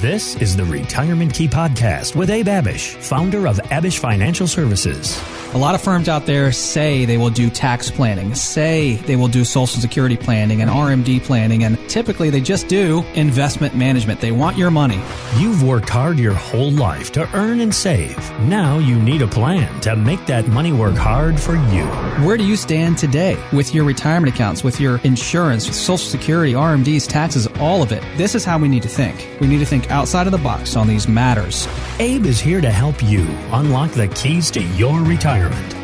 This is the Retirement Key Podcast with Abe Abish, founder of Abish Financial Services. A lot of firms out there say they will do tax planning, say they will do social security planning and RMD planning, and typically they just do investment management. They want your money. You've worked hard your whole life to earn and save. Now you need a plan to make that money work hard for you. Where do you stand today with your retirement accounts, with your insurance, with social security, RMDs, taxes, all of it? This is how we need to think. We need to think outside of the box on these matters. Abe is here to help you unlock the keys to your retirement.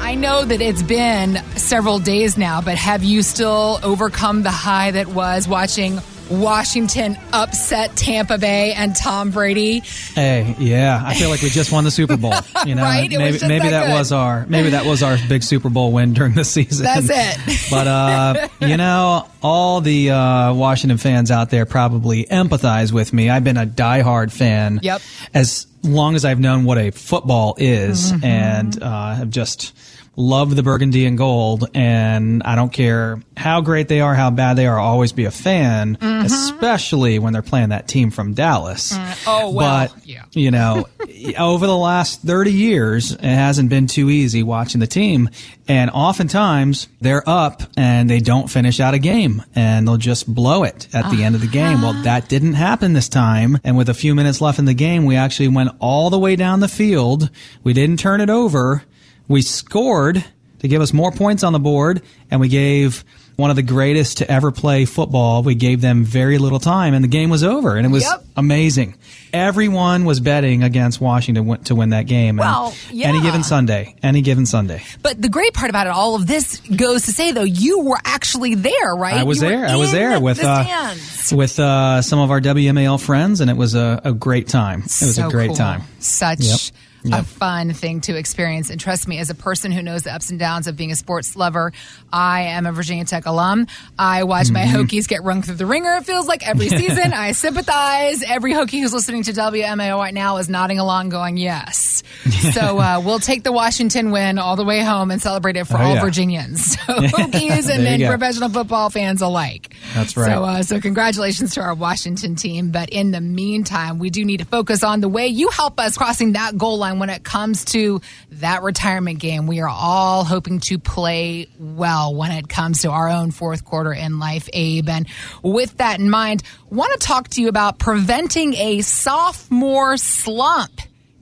I know that it's been several days now, but have you still overcome the high that was watching Washington upset Tampa Bay and Tom Brady? Hey, yeah, I feel like we just won the Super Bowl. You know, Right? It was maybe that that, was our maybe that was our big Super Bowl win during the season. That's it. but uh, you know, all the uh, Washington fans out there probably empathize with me. I've been a diehard fan. Yep. As long as I've known what a football is, Mm-hmm. and uh, have just loved the burgundy and gold. And I don't care how great they are, how bad they are. I'll always be a fan, especially when they're playing that team from Dallas. Mm-hmm. Oh, well, But, yeah. you know, over the last 30 years, it hasn't been too easy watching the team. And oftentimes they're up and they don't finish out a game and they'll just blow it at the end of the game. Well, that didn't happen this time. And with a few minutes left in the game, we actually went all the way down the field. We didn't turn it over. We scored to give us more points on the board and we gave one of the greatest to ever play football. We gave them very little time and the game was over and it was Yep. amazing. Everyone was betting against Washington to win that game. And Well, yeah. Any given Sunday. Any given Sunday. But the great part about it, all of this goes to say, though, you were actually there, right? I was You there. I was there with the uh, with uh, some of our WMAL friends, and it was a, a great time. It was So a great cool. time. Such Yep. A fun thing to experience. And trust me, as a person who knows the ups and downs of being a sports lover, I am a Virginia Tech alum. I watch my Mm-hmm. Hokies get rung through the wringer, it feels like every season. I sympathize. Every Hokie who's listening to WMAL right now is nodding along, going, yes. so uh, we'll take the Washington win all the way home and celebrate it for Oh, all yeah. Virginians. So Hokies and, go. professional football fans alike. That's right. So, uh, so congratulations to our Washington team. But in the meantime, we do need to focus on the way you help us crossing that goal line when it comes to that retirement game. We are all hoping to play well when it comes to our own fourth quarter in life, Abe. And with that in mind, want to talk to you about preventing a sophomore slump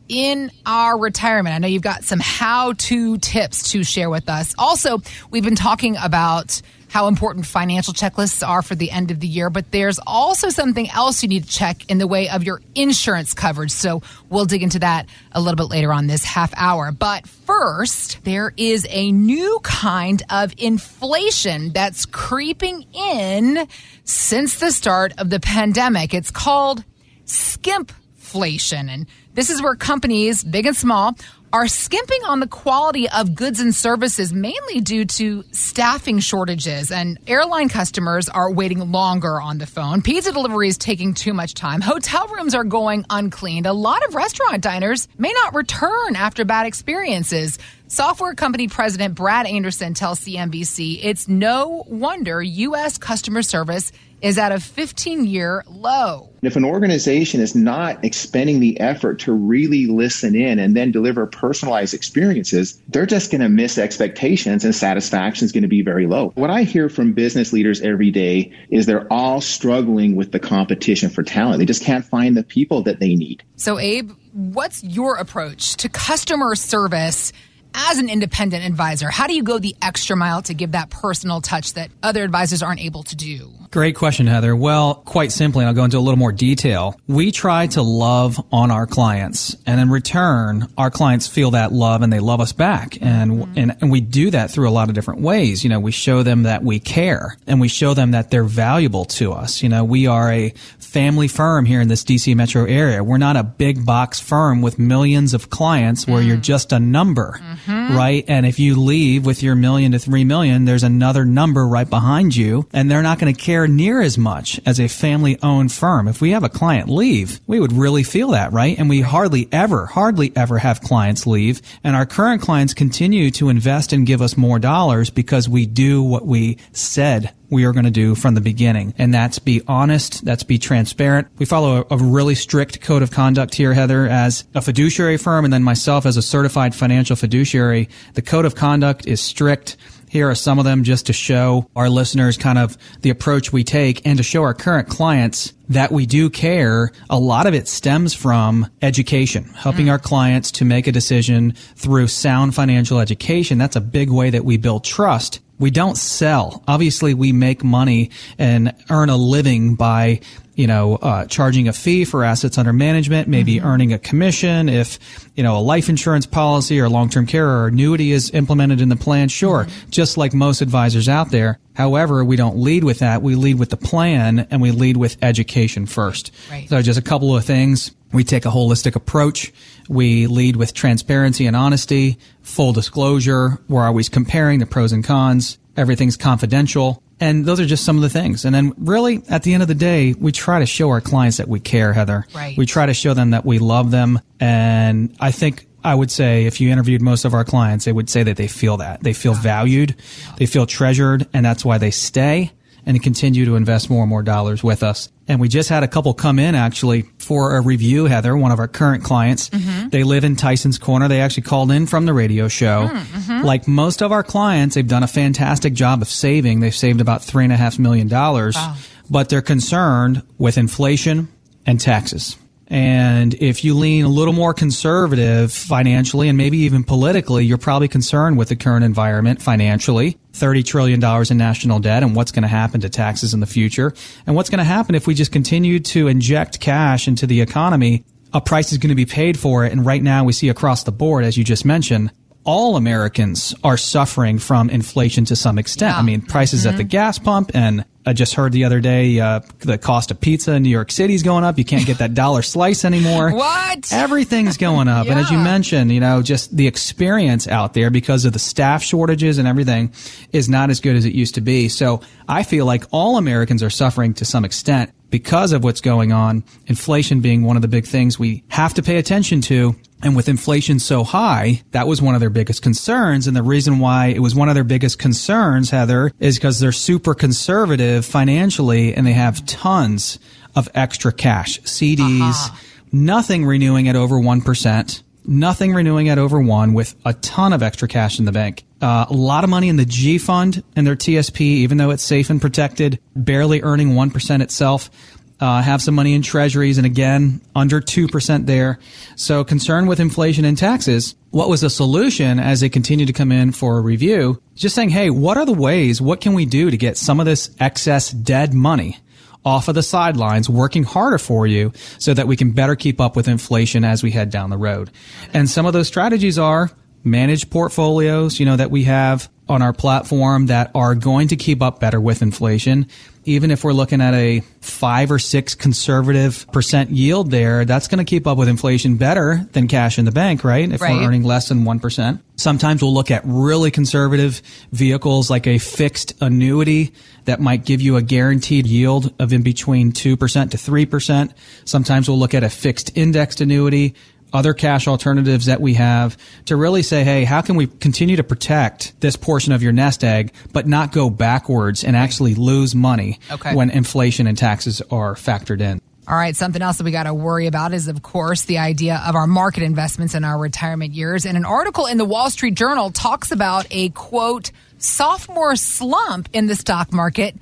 in our retirement. I know you've got some how to tips to share with us. Also, we've been talking about how important financial checklists are for the end of the year, but there's also something else you need to check in the way of your insurance coverage. So we'll dig into that a little bit later on this half hour. But first, there is a new kind of inflation that's creeping in since the start of the pandemic. It's called skimpflation. And this is where companies, big and small, are skimping on the quality of goods and services mainly due to staffing shortages and airline customers are waiting longer on the phone. Pizza delivery is taking too much time. Hotel rooms are going uncleaned. A lot of restaurant diners may not return after bad experiences. Software company president Brad Anderson tells CNBC it's no wonder U.S. customer service is at a 15 year low. If an organization is not expending the effort to really listen in and then deliver personalized experiences, they're just going to miss expectations and satisfaction is going to be very low. What I hear from business leaders every day is they're all struggling with the competition for talent. They just can't find the people that they need. So, Abe, what's your approach to customer service as an independent advisor? How do you go the extra mile to give that personal touch that other advisors aren't able to do? Great question, Heather. Well, quite simply, and I'll go into a little more detail. We try to love on our clients, and in return, our clients feel that love and they love us back. And, mm-hmm. and, and we do that through a lot of different ways. You know, we show them that we care and we show them that they're valuable to us. You know, we are a family firm here in this DC metro area. We're not a big box firm with millions of clients where you're mm. just a number, mm-hmm. Mm-hmm. right? And if you leave with your million to three million, there's another number right behind you and they're not going to care near as much as a family owned firm. If we have a client leave, we would really feel that, right? And we hardly ever, hardly ever have clients leave. And our current clients continue to invest and give us more dollars because we do what we said we are going to do from the beginning. And that's be honest. That's be transparent. We follow a, a, really strict code of conduct here, Heather, as a fiduciary firm and then myself as a certified financial fiduciary. The code of conduct is strict. Here are some of them just to show our listeners kind of the approach we take and to show our current clients that we do care. A lot of it stems from education, helping mm. our clients to make a decision through sound financial education. That's a big way that we build trust we don't sell. Obviously, we make money and earn a living by, you know, uh, charging a fee for assets under management, maybe mm-hmm. earning a commission if, you know, a life insurance policy or long-term care or annuity is implemented in the plan. Sure. Mm-hmm. Just like most advisors out there. However, we don't lead with that. We lead with the plan and we lead with education first. Right. So just a couple of things. We take a holistic approach. We lead with transparency and honesty, full disclosure. We're always comparing the pros and cons. Everything's confidential. And those are just some of the things. And then really at the end of the day, we try to show our clients that we care, Heather. Right. We try to show them that we love them. And I think I would say if you interviewed most of our clients, they would say that they feel that. They feel valued. They feel treasured. And that's why they stay and continue to invest more and more dollars with us. And we just had a couple come in actually for a review, Heather, one of our current clients. Mm-hmm. They live in Tyson's Corner. They actually called in from the radio show. Mm-hmm. Like most of our clients, they've done a fantastic job of saving. They've saved about three and a half million dollars, wow. but they're concerned with inflation and taxes. And if you lean a little more conservative financially and maybe even politically, you're probably concerned with the current environment financially. $30 trillion in national debt and what's going to happen to taxes in the future. And what's going to happen if we just continue to inject cash into the economy? A price is going to be paid for it. And right now we see across the board, as you just mentioned, all Americans are suffering from inflation to some extent. Yeah. I mean, prices mm-hmm. at the mm-hmm. gas pump and I just heard the other day uh, the cost of pizza in New York City is going up. You can't get that dollar slice anymore. What? Everything's going up. yeah. And as you mentioned, you know, just the experience out there because of the staff shortages and everything is not as good as it used to be. So I feel like all Americans are suffering to some extent because of what's going on, inflation being one of the big things we have to pay attention to. And with inflation so high, that was one of their biggest concerns. And the reason why it was one of their biggest concerns, Heather, is because they're super conservative financially and they have tons of extra cash, CDs, uh-huh. nothing renewing at over 1%, nothing renewing at over one with a ton of extra cash in the bank. Uh, a lot of money in the G fund and their TSP, even though it's safe and protected, barely earning 1% itself. Uh, have some money in treasuries and again, under 2% there. So concerned with inflation and taxes, what was the solution as they continued to come in for a review? Just saying, hey, what are the ways? What can we do to get some of this excess dead money off of the sidelines, working harder for you so that we can better keep up with inflation as we head down the road? And some of those strategies are managed portfolios, you know, that we have on our platform that are going to keep up better with inflation. Even if we're looking at a five or six conservative percent yield there, that's going to keep up with inflation better than cash in the bank, right? If right. we're earning less than 1%. Sometimes we'll look at really conservative vehicles like a fixed annuity that might give you a guaranteed yield of in between 2% to 3%. Sometimes we'll look at a fixed indexed annuity other cash alternatives that we have to really say, hey, how can we continue to protect this portion of your nest egg, but not go backwards and actually lose money okay. when inflation and taxes are factored in? All right, something else that we got to worry about is, of course, the idea of our market investments in our retirement years. And an article in the Wall Street Journal talks about a quote, sophomore slump in the stock market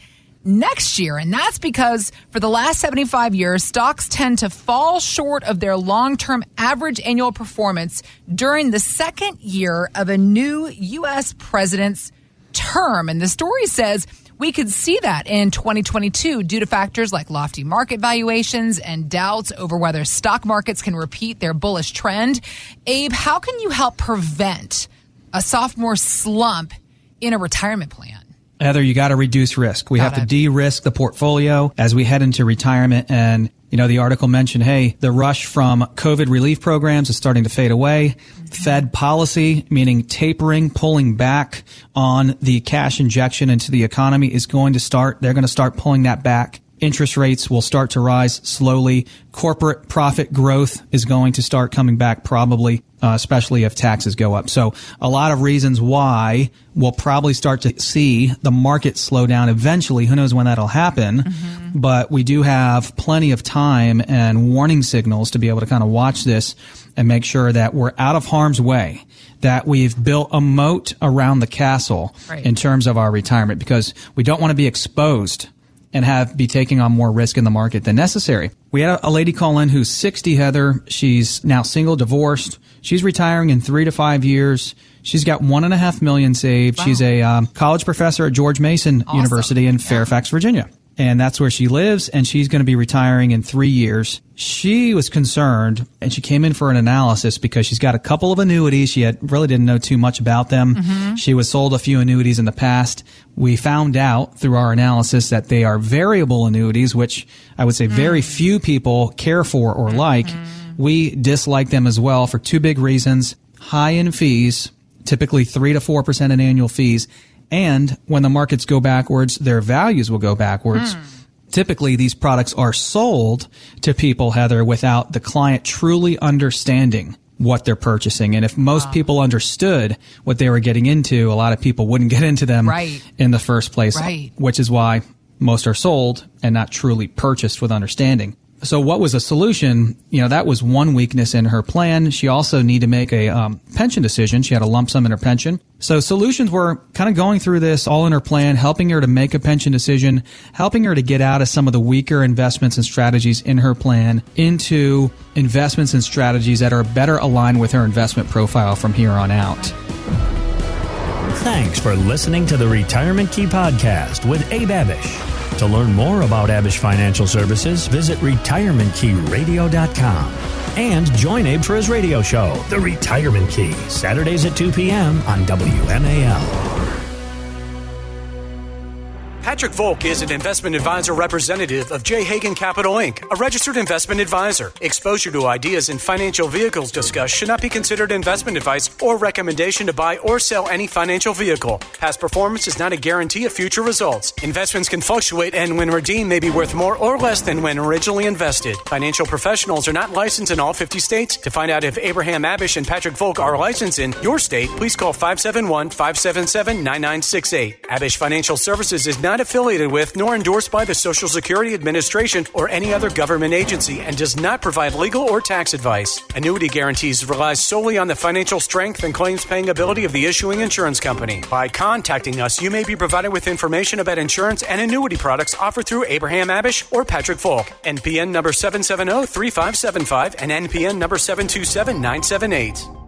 next year. And that's because for the last 75 years, stocks tend to fall short of their long term average annual performance during the second year of a new U.S. president's term. And the story says, we could see that in 2022 due to factors like lofty market valuations and doubts over whether stock markets can repeat their bullish trend. Abe, how can you help prevent a sophomore slump in a retirement plan? Heather, you got to reduce risk. We got have it. to de-risk the portfolio as we head into retirement and You know, the article mentioned, hey, the rush from COVID relief programs is starting to fade away. Fed policy, meaning tapering, pulling back on the cash injection into the economy is going to start. They're going to start pulling that back interest rates will start to rise slowly. Corporate profit growth is going to start coming back probably, uh, especially if taxes go up. So a lot of reasons why we'll probably start to see the market slow down eventually. Who knows when that'll happen? Mm-hmm. But we do have plenty of time and warning signals to be able to kind of watch this and make sure that we're out of harm's way that we've built a moat around the castle right. in terms of our retirement because we don't want to be exposed and have be taking on more risk in the market than necessary. We had a, a lady call in who's 60, Heather. She's now single, divorced. She's retiring in three to five years. She's got one and a half million saved. Wow. She's a um, college professor at George Mason awesome. University in yeah. Fairfax, Virginia and that's where she lives and she's going to be retiring in three years. She was concerned and she came in for an analysis because she's got a couple of annuities. She had really didn't know too much about them. Mm-hmm. She was sold a few annuities in the past. We found out through our analysis that they are variable annuities, which I would say mm-hmm. very mm. few people care for or mm-hmm. like. We dislike them as well for two big reasons. High in fees, typically three to four percent in annual fees and when the markets go backwards, their values will go backwards. Mm. Typically, these products are sold to people, Heather, without the client truly understanding what they're purchasing. And if most wow. people understood what they were getting into, a lot of people wouldn't get into them right. in the first place, right. which is why most are sold and not truly purchased with understanding. So what was a solution? You know, that was one weakness in her plan. She also needed to make a um, pension decision. She had a lump sum in her pension. So solutions were kind of going through this all in her plan, helping her to make a pension decision, helping her to get out of some of the weaker investments and strategies in her plan into investments and strategies that are better aligned with her investment profile from here on out. Thanks for listening to the Retirement Key Podcast with Abe Abish. To learn more about Abish Financial Services, visit retirementkeyradio.com and join Abe for his radio show, The Retirement Key, Saturdays at 2 p.m. on WMAL. Patrick Volk is an investment advisor representative of J. Hagan Capital Inc., a registered investment advisor. Exposure to ideas in financial vehicles discussed should not be considered investment advice or recommendation to buy or sell any financial vehicle. Past performance is not a guarantee of future results. Investments can fluctuate and when redeemed may be worth more or less than when originally invested. Financial professionals are not licensed in all 50 states. To find out if Abraham Abish and Patrick Volk are licensed in your state, please call 571 577 9968. Abish Financial Services is not not affiliated with nor endorsed by the Social Security Administration or any other government agency and does not provide legal or tax advice. Annuity guarantees rely solely on the financial strength and claims paying ability of the issuing insurance company. By contacting us, you may be provided with information about insurance and annuity products offered through Abraham Abish or Patrick Volk. NPN number 770 3575 and NPN number 727 978.